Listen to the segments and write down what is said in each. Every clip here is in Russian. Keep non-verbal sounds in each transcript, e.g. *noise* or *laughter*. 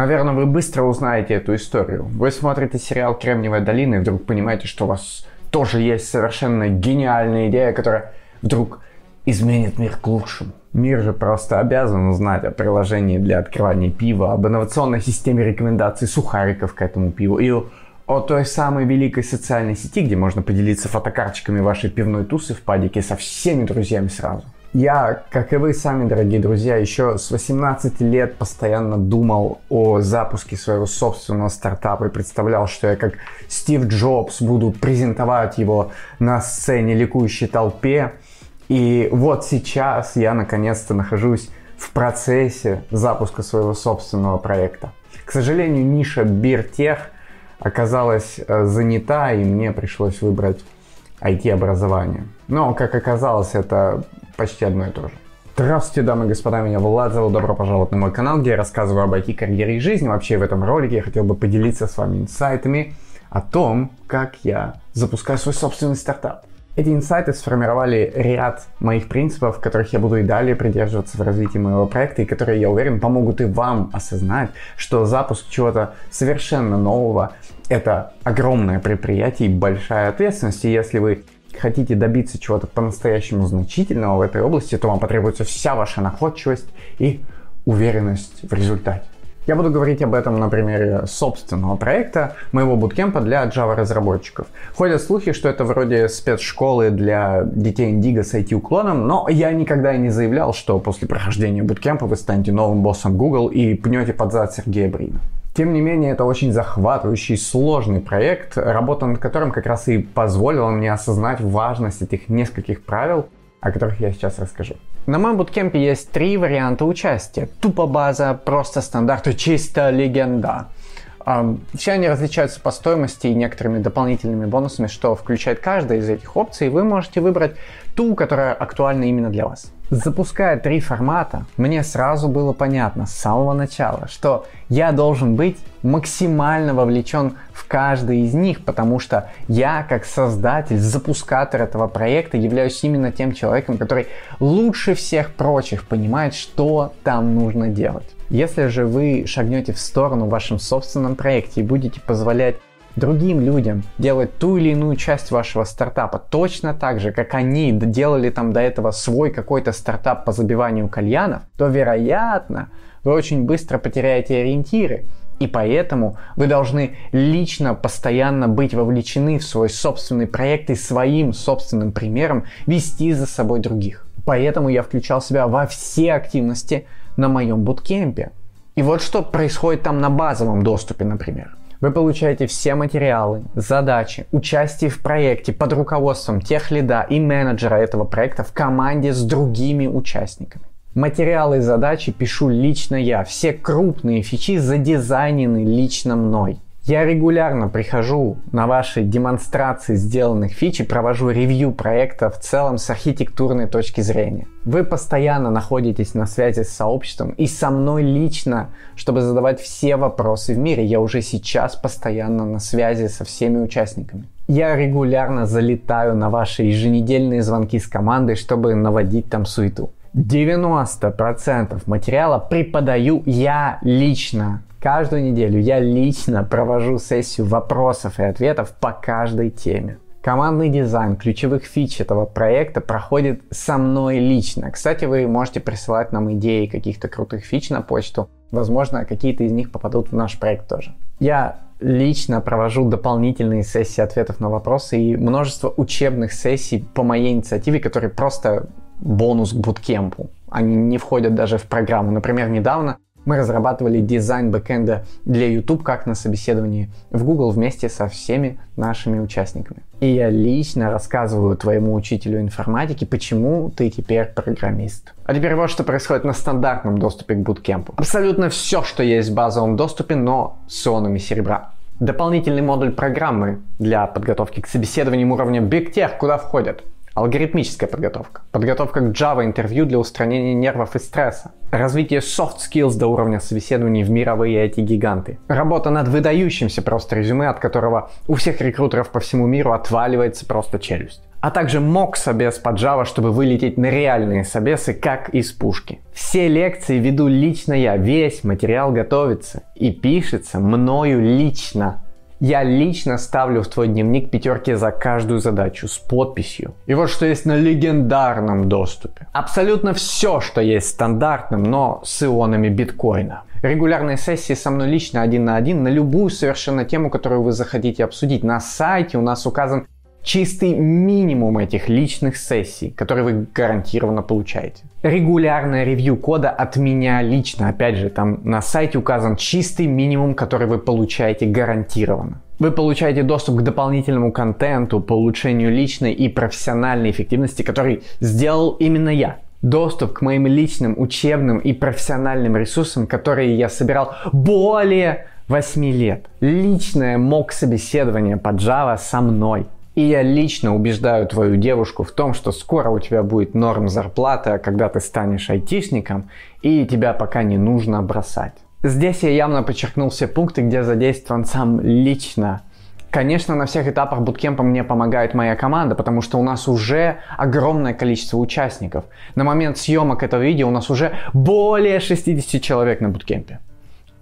Наверное, вы быстро узнаете эту историю. Вы смотрите сериал «Кремниевая долина» и вдруг понимаете, что у вас тоже есть совершенно гениальная идея, которая вдруг изменит мир к лучшему. Мир же просто обязан узнать о приложении для открывания пива, об инновационной системе рекомендаций сухариков к этому пиву и о той самой великой социальной сети, где можно поделиться фотокарточками вашей пивной тусы в падике со всеми друзьями сразу. Я, как и вы сами, дорогие друзья, еще с 18 лет постоянно думал о запуске своего собственного стартапа и представлял, что я как Стив Джобс буду презентовать его на сцене ликующей толпе. И вот сейчас я наконец-то нахожусь в процессе запуска своего собственного проекта. К сожалению, ниша Биртех оказалась э, занята, и мне пришлось выбрать IT-образование. Но, как оказалось, это почти одно и то же. Здравствуйте, дамы и господа, меня Влад зовут, добро пожаловать на мой канал, где я рассказываю об IT-карьере и жизни. Вообще в этом ролике я хотел бы поделиться с вами инсайтами о том, как я запускаю свой собственный стартап. Эти инсайты сформировали ряд моих принципов, которых я буду и далее придерживаться в развитии моего проекта, и которые, я уверен, помогут и вам осознать, что запуск чего-то совершенно нового – это огромное предприятие и большая ответственность. И если вы хотите добиться чего-то по-настоящему значительного в этой области, то вам потребуется вся ваша находчивость и уверенность в результате. Я буду говорить об этом на примере собственного проекта, моего буткемпа для Java разработчиков. Ходят слухи, что это вроде спецшколы для детей Indigo с IT-уклоном, но я никогда не заявлял, что после прохождения буткемпа вы станете новым боссом Google и пнете под зад Сергея Брина. Тем не менее, это очень захватывающий, сложный проект, работа над которым как раз и позволила мне осознать важность этих нескольких правил, о которых я сейчас расскажу. На моем буткемпе есть три варианта участия. Тупо база, просто стандарт и чисто легенда. Все они различаются по стоимости и некоторыми дополнительными бонусами, что включает каждая из этих опций. Вы можете выбрать ту, которая актуальна именно для вас. Запуская три формата, мне сразу было понятно с самого начала, что я должен быть максимально вовлечен в каждый из них, потому что я, как создатель, запускатор этого проекта, являюсь именно тем человеком, который лучше всех прочих понимает, что там нужно делать. Если же вы шагнете в сторону в вашем собственном проекте и будете позволять другим людям делать ту или иную часть вашего стартапа точно так же, как они делали там до этого свой какой-то стартап по забиванию кальянов, то вероятно вы очень быстро потеряете ориентиры. И поэтому вы должны лично постоянно быть вовлечены в свой собственный проект и своим собственным примером вести за собой других. Поэтому я включал себя во все активности на моем буткемпе. И вот что происходит там на базовом доступе, например. Вы получаете все материалы, задачи, участие в проекте под руководством тех лида и менеджера этого проекта в команде с другими участниками. Материалы и задачи пишу лично я. Все крупные фичи задизайнены лично мной. Я регулярно прихожу на ваши демонстрации сделанных фич и провожу ревью проекта в целом с архитектурной точки зрения. Вы постоянно находитесь на связи с сообществом и со мной лично, чтобы задавать все вопросы в мире. Я уже сейчас постоянно на связи со всеми участниками. Я регулярно залетаю на ваши еженедельные звонки с командой, чтобы наводить там суету. 90% материала преподаю я лично. Каждую неделю я лично провожу сессию вопросов и ответов по каждой теме. Командный дизайн ключевых фич этого проекта проходит со мной лично. Кстати, вы можете присылать нам идеи каких-то крутых фич на почту. Возможно, какие-то из них попадут в наш проект тоже. Я лично провожу дополнительные сессии ответов на вопросы и множество учебных сессий по моей инициативе, которые просто бонус к буткемпу. Они не входят даже в программу. Например, недавно мы разрабатывали дизайн бэкэнда для YouTube как на собеседовании в Google вместе со всеми нашими участниками. И я лично рассказываю твоему учителю информатики, почему ты теперь программист. А теперь вот что происходит на стандартном доступе к буткемпу. Абсолютно все, что есть в базовом доступе, но с ионами серебра. Дополнительный модуль программы для подготовки к собеседованиям уровня Big Tech, куда входят Алгоритмическая подготовка. Подготовка к Java интервью для устранения нервов и стресса. Развитие soft skills до уровня собеседований в мировые IT-гиганты. Работа над выдающимся просто резюме, от которого у всех рекрутеров по всему миру отваливается просто челюсть. а также мок собес под Java, чтобы вылететь на реальные собесы, как из пушки. Все лекции веду лично я, весь материал готовится и пишется мною лично. Я лично ставлю в твой дневник пятерки за каждую задачу с подписью. И вот что есть на легендарном доступе. Абсолютно все, что есть стандартным, но с ионами биткоина. Регулярные сессии со мной лично один на один на любую совершенно тему, которую вы захотите обсудить. На сайте у нас указан чистый минимум этих личных сессий, которые вы гарантированно получаете. Регулярное ревью кода от меня лично, опять же, там на сайте указан чистый минимум, который вы получаете гарантированно. Вы получаете доступ к дополнительному контенту по улучшению личной и профессиональной эффективности, который сделал именно я. Доступ к моим личным учебным и профессиональным ресурсам, которые я собирал более 8 лет. Личное мок собеседование по Java со мной. И я лично убеждаю твою девушку в том, что скоро у тебя будет норм зарплата, когда ты станешь айтишником, и тебя пока не нужно бросать. Здесь я явно подчеркнул все пункты, где задействован сам лично. Конечно, на всех этапах буткемпа мне помогает моя команда, потому что у нас уже огромное количество участников. На момент съемок этого видео у нас уже более 60 человек на буткемпе.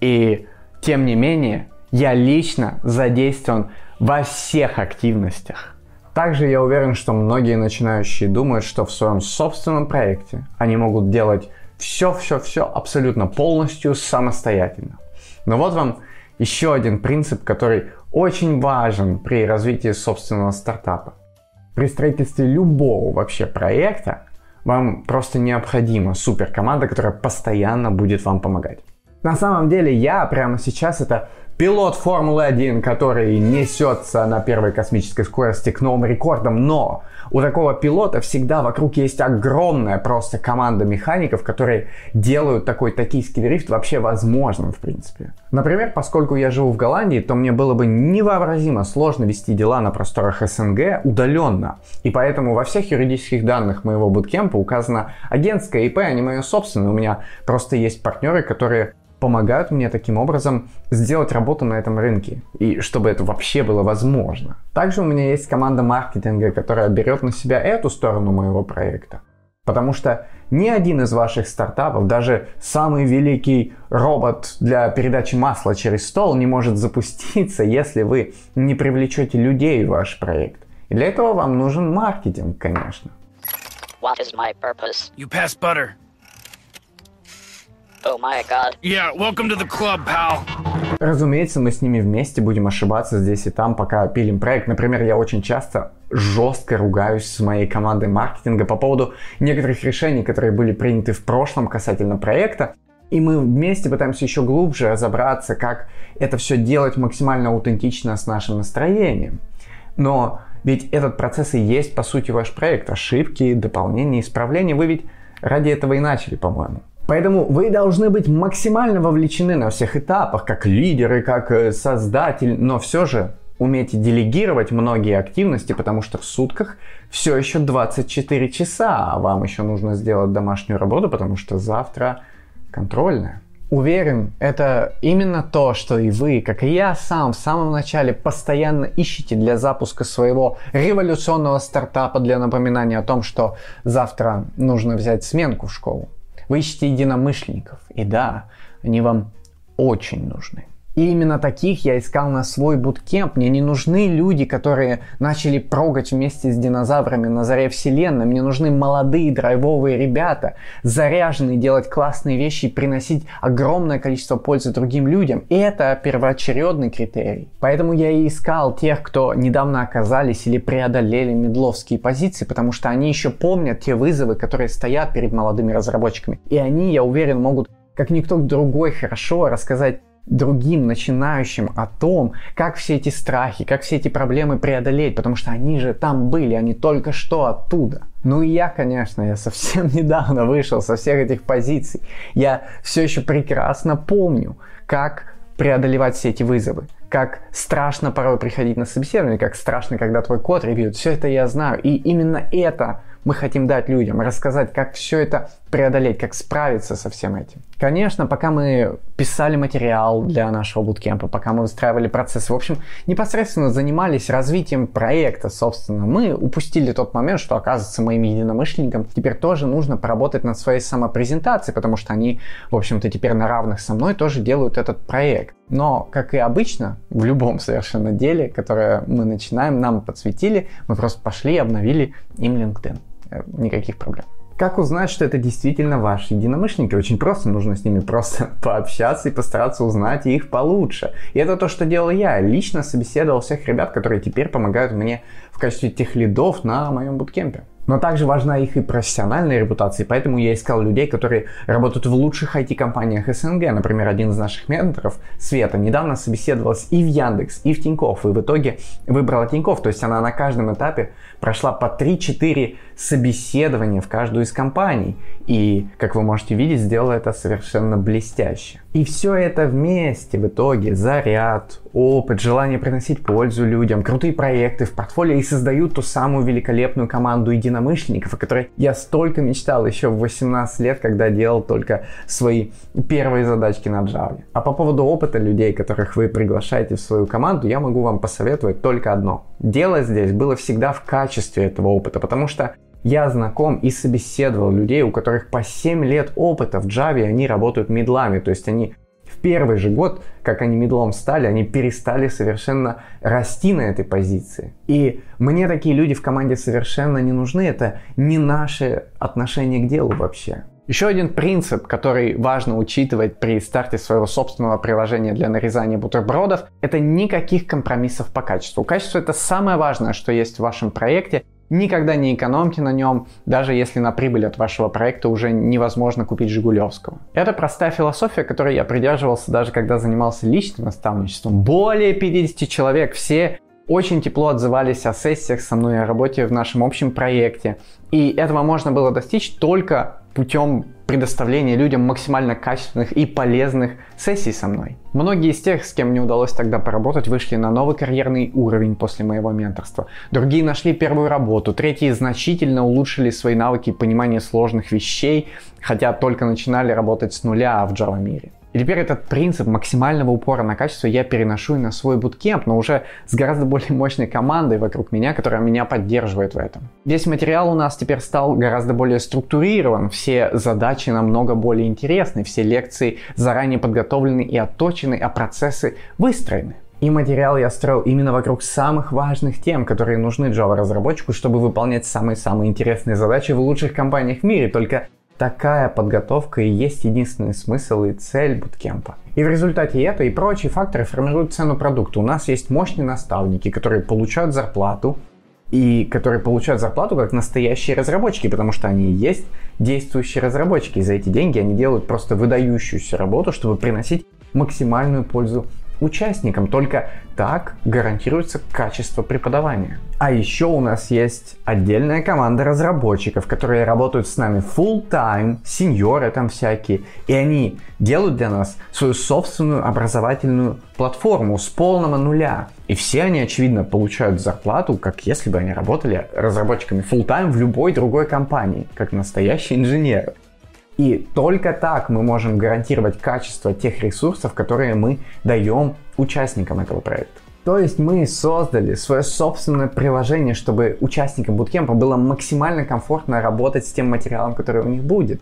И тем не менее, я лично задействован во всех активностях. Также я уверен, что многие начинающие думают, что в своем собственном проекте они могут делать все-все-все абсолютно полностью самостоятельно. Но вот вам еще один принцип, который очень важен при развитии собственного стартапа. При строительстве любого вообще проекта вам просто необходима суперкоманда, которая постоянно будет вам помогать. На самом деле я прямо сейчас это Пилот Формулы-1, который несется на первой космической скорости к новым рекордам, но у такого пилота всегда вокруг есть огромная просто команда механиков, которые делают такой токийский дрифт вообще возможным, в принципе. Например, поскольку я живу в Голландии, то мне было бы невообразимо сложно вести дела на просторах СНГ удаленно. И поэтому во всех юридических данных моего буткемпа указано агентское ИП, а не мое собственное. У меня просто есть партнеры, которые помогают мне таким образом сделать работу на этом рынке, и чтобы это вообще было возможно. Также у меня есть команда маркетинга, которая берет на себя эту сторону моего проекта. Потому что ни один из ваших стартапов, даже самый великий робот для передачи масла через стол не может запуститься, если вы не привлечете людей в ваш проект. И для этого вам нужен маркетинг, конечно. What is my purpose? You pass butter. Oh my god. Yeah, welcome to the club, pal. Разумеется, мы с ними вместе будем ошибаться здесь и там, пока пилим проект. Например, я очень часто жестко ругаюсь с моей командой маркетинга по поводу некоторых решений, которые были приняты в прошлом касательно проекта. И мы вместе пытаемся еще глубже разобраться, как это все делать максимально аутентично с нашим настроением. Но ведь этот процесс и есть, по сути, ваш проект. Ошибки, дополнения, исправления. Вы ведь ради этого и начали, по-моему. Поэтому вы должны быть максимально вовлечены на всех этапах, как лидеры, как э, создатель, но все же умейте делегировать многие активности, потому что в сутках все еще 24 часа, а вам еще нужно сделать домашнюю работу, потому что завтра контрольная. Уверен, это именно то, что и вы, как и я сам в самом начале постоянно ищете для запуска своего революционного стартапа для напоминания о том, что завтра нужно взять сменку в школу. Вы ищете единомышленников. И да, они вам очень нужны. И именно таких я искал на свой буткемп. Мне не нужны люди, которые начали прогать вместе с динозаврами на заре вселенной. Мне нужны молодые драйвовые ребята, заряженные делать классные вещи и приносить огромное количество пользы другим людям. И это первоочередный критерий. Поэтому я и искал тех, кто недавно оказались или преодолели медловские позиции, потому что они еще помнят те вызовы, которые стоят перед молодыми разработчиками. И они, я уверен, могут как никто другой хорошо рассказать другим начинающим о том, как все эти страхи, как все эти проблемы преодолеть, потому что они же там были, они только что оттуда. Ну и я, конечно, я совсем *laughs* недавно вышел со всех этих позиций. Я все еще прекрасно помню, как преодолевать все эти вызовы, как страшно порой приходить на собеседование, как страшно, когда твой код ревьют. Все это я знаю. И именно это мы хотим дать людям, рассказать, как все это преодолеть, как справиться со всем этим. Конечно, пока мы писали материал для нашего буткемпа, пока мы выстраивали процесс, в общем, непосредственно занимались развитием проекта, собственно, мы упустили тот момент, что, оказывается, моим единомышленникам теперь тоже нужно поработать над своей самопрезентацией, потому что они, в общем-то, теперь на равных со мной тоже делают этот проект. Но, как и обычно, в любом совершенно деле, которое мы начинаем, нам подсветили, мы просто пошли и обновили им LinkedIn. Э, никаких проблем. Как узнать, что это действительно ваши единомышленники? Очень просто, нужно с ними просто *laughs* пообщаться и постараться узнать их получше. И это то, что делал я. Лично собеседовал всех ребят, которые теперь помогают мне в качестве тех лидов на моем буткемпе. Но также важна их и профессиональная репутация, поэтому я искал людей, которые работают в лучших IT-компаниях СНГ. Например, один из наших менторов, Света, недавно собеседовалась и в Яндекс, и в Тинькофф, и в итоге выбрала Тинькофф. То есть она на каждом этапе прошла по 3-4 собеседования в каждую из компаний. И, как вы можете видеть, сделала это совершенно блестяще. И все это вместе в итоге заряд, опыт, желание приносить пользу людям, крутые проекты в портфолио и создают ту самую великолепную команду единомышленников, о которой я столько мечтал еще в 18 лет, когда делал только свои первые задачки на Java. А по поводу опыта людей, которых вы приглашаете в свою команду, я могу вам посоветовать только одно. Дело здесь было всегда в качестве этого опыта, потому что я знаком и собеседовал людей, у которых по 7 лет опыта в Java, они работают медлами, то есть они в первый же год, как они медлом стали, они перестали совершенно расти на этой позиции. И мне такие люди в команде совершенно не нужны, это не наше отношение к делу вообще. Еще один принцип, который важно учитывать при старте своего собственного приложения для нарезания бутербродов, это никаких компромиссов по качеству. Качество это самое важное, что есть в вашем проекте, Никогда не экономьте на нем, даже если на прибыль от вашего проекта уже невозможно купить Жигулевского. Это простая философия, которой я придерживался даже когда занимался личным наставничеством. Более 50 человек, все очень тепло отзывались о сессиях со мной, о работе в нашем общем проекте. И этого можно было достичь только путем предоставления людям максимально качественных и полезных сессий со мной. Многие из тех, с кем мне удалось тогда поработать, вышли на новый карьерный уровень после моего менторства. Другие нашли первую работу, третьи значительно улучшили свои навыки понимания сложных вещей, хотя только начинали работать с нуля в Java мире. И теперь этот принцип максимального упора на качество я переношу и на свой буткемп, но уже с гораздо более мощной командой вокруг меня, которая меня поддерживает в этом. Весь материал у нас теперь стал гораздо более структурирован, все задачи намного более интересны, все лекции заранее подготовлены и отточены, а процессы выстроены. И материал я строил именно вокруг самых важных тем, которые нужны Java-разработчику, чтобы выполнять самые-самые интересные задачи в лучших компаниях в мире. Только Такая подготовка и есть единственный смысл и цель буткемпа. И в результате это и прочие факторы формируют цену продукта. У нас есть мощные наставники, которые получают зарплату, и которые получают зарплату как настоящие разработчики, потому что они и есть действующие разработчики. И за эти деньги они делают просто выдающуюся работу, чтобы приносить максимальную пользу участникам. Только так гарантируется качество преподавания. А еще у нас есть отдельная команда разработчиков, которые работают с нами full time, сеньоры там всякие, и они делают для нас свою собственную образовательную платформу с полного нуля. И все они, очевидно, получают зарплату, как если бы они работали разработчиками full time в любой другой компании, как настоящие инженеры. И только так мы можем гарантировать качество тех ресурсов, которые мы даем участникам этого проекта. То есть мы создали свое собственное приложение, чтобы участникам буткемпа было максимально комфортно работать с тем материалом, который у них будет.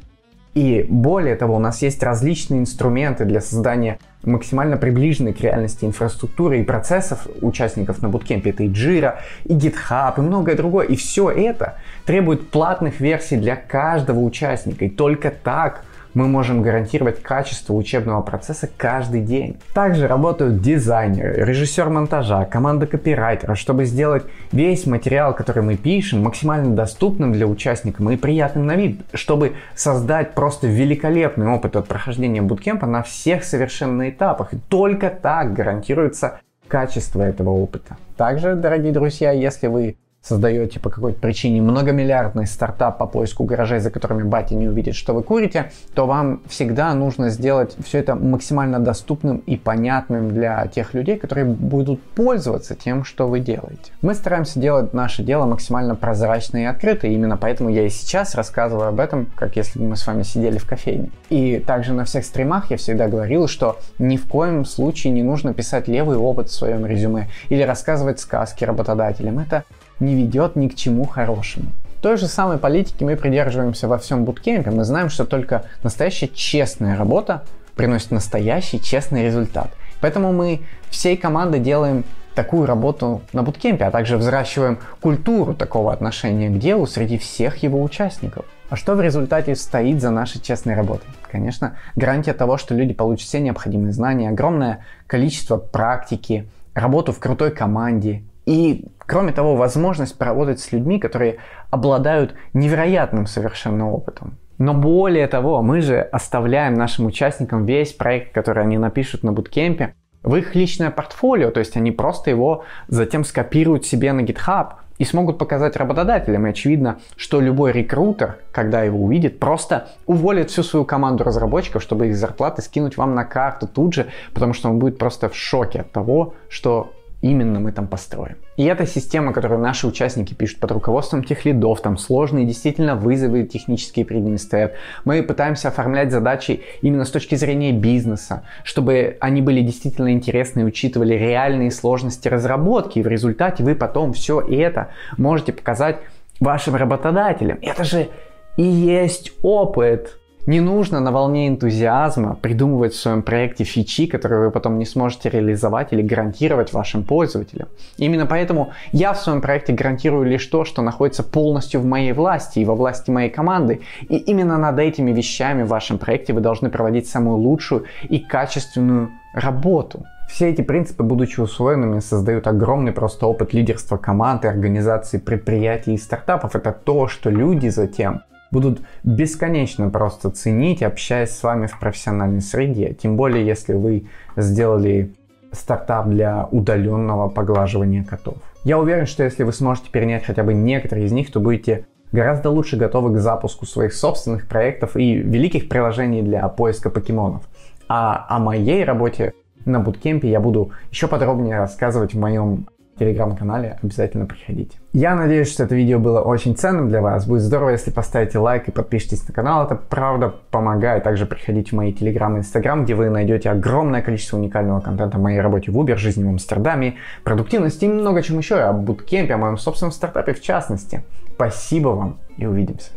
И более того, у нас есть различные инструменты для создания максимально приближенной к реальности инфраструктуры и процессов участников на буткемпе. Это и Jira, и GitHub, и многое другое. И все это требует платных версий для каждого участника. И только так мы можем гарантировать качество учебного процесса каждый день. Также работают дизайнеры, режиссер монтажа, команда копирайтеров, чтобы сделать весь материал, который мы пишем, максимально доступным для участников и приятным на вид, чтобы создать просто великолепный опыт от прохождения буткемпа на всех совершенно этапах. И только так гарантируется качество этого опыта. Также, дорогие друзья, если вы создаете по какой-то причине многомиллиардный стартап по поиску гаражей, за которыми батя не увидит, что вы курите, то вам всегда нужно сделать все это максимально доступным и понятным для тех людей, которые будут пользоваться тем, что вы делаете. Мы стараемся делать наше дело максимально прозрачно и открыто, и именно поэтому я и сейчас рассказываю об этом, как если бы мы с вами сидели в кофейне. И также на всех стримах я всегда говорил, что ни в коем случае не нужно писать левый опыт в своем резюме или рассказывать сказки работодателям. Это не ведет ни к чему хорошему. Той же самой политики мы придерживаемся во всем буткемпе. Мы знаем, что только настоящая честная работа приносит настоящий честный результат. Поэтому мы всей командой делаем такую работу на буткемпе, а также взращиваем культуру такого отношения к делу среди всех его участников. А что в результате стоит за нашей честной работой? Конечно, гарантия того, что люди получат все необходимые знания, огромное количество практики, работу в крутой команде и Кроме того, возможность поработать с людьми, которые обладают невероятным совершенно опытом. Но более того, мы же оставляем нашим участникам весь проект, который они напишут на буткемпе, в их личное портфолио, то есть они просто его затем скопируют себе на GitHub и смогут показать работодателям. И очевидно, что любой рекрутер, когда его увидит, просто уволит всю свою команду разработчиков, чтобы их зарплаты скинуть вам на карту тут же, потому что он будет просто в шоке от того, что именно мы там построим. И эта система, которую наши участники пишут под руководством тех лидов, там сложные действительно вызовы технические перед ними стоят. Мы пытаемся оформлять задачи именно с точки зрения бизнеса, чтобы они были действительно интересны и учитывали реальные сложности разработки. И в результате вы потом все это можете показать вашим работодателям. Это же и есть опыт. Не нужно на волне энтузиазма придумывать в своем проекте фичи, которые вы потом не сможете реализовать или гарантировать вашим пользователям. Именно поэтому я в своем проекте гарантирую лишь то, что находится полностью в моей власти и во власти моей команды. И именно над этими вещами в вашем проекте вы должны проводить самую лучшую и качественную работу. Все эти принципы, будучи усвоенными, создают огромный просто опыт лидерства команды, организации, предприятий и стартапов. Это то, что люди затем будут бесконечно просто ценить, общаясь с вами в профессиональной среде. Тем более, если вы сделали стартап для удаленного поглаживания котов. Я уверен, что если вы сможете перенять хотя бы некоторые из них, то будете гораздо лучше готовы к запуску своих собственных проектов и великих приложений для поиска покемонов. А о моей работе на буткемпе я буду еще подробнее рассказывать в моем телеграм-канале, обязательно приходите. Я надеюсь, что это видео было очень ценным для вас. Будет здорово, если поставите лайк и подпишитесь на канал. Это правда помогает. Также приходите в мои телеграм и инстаграм, где вы найдете огромное количество уникального контента о моей работе в Uber, жизни в Амстердаме, продуктивности и много чем еще, о буткемпе, о моем собственном стартапе в частности. Спасибо вам и увидимся.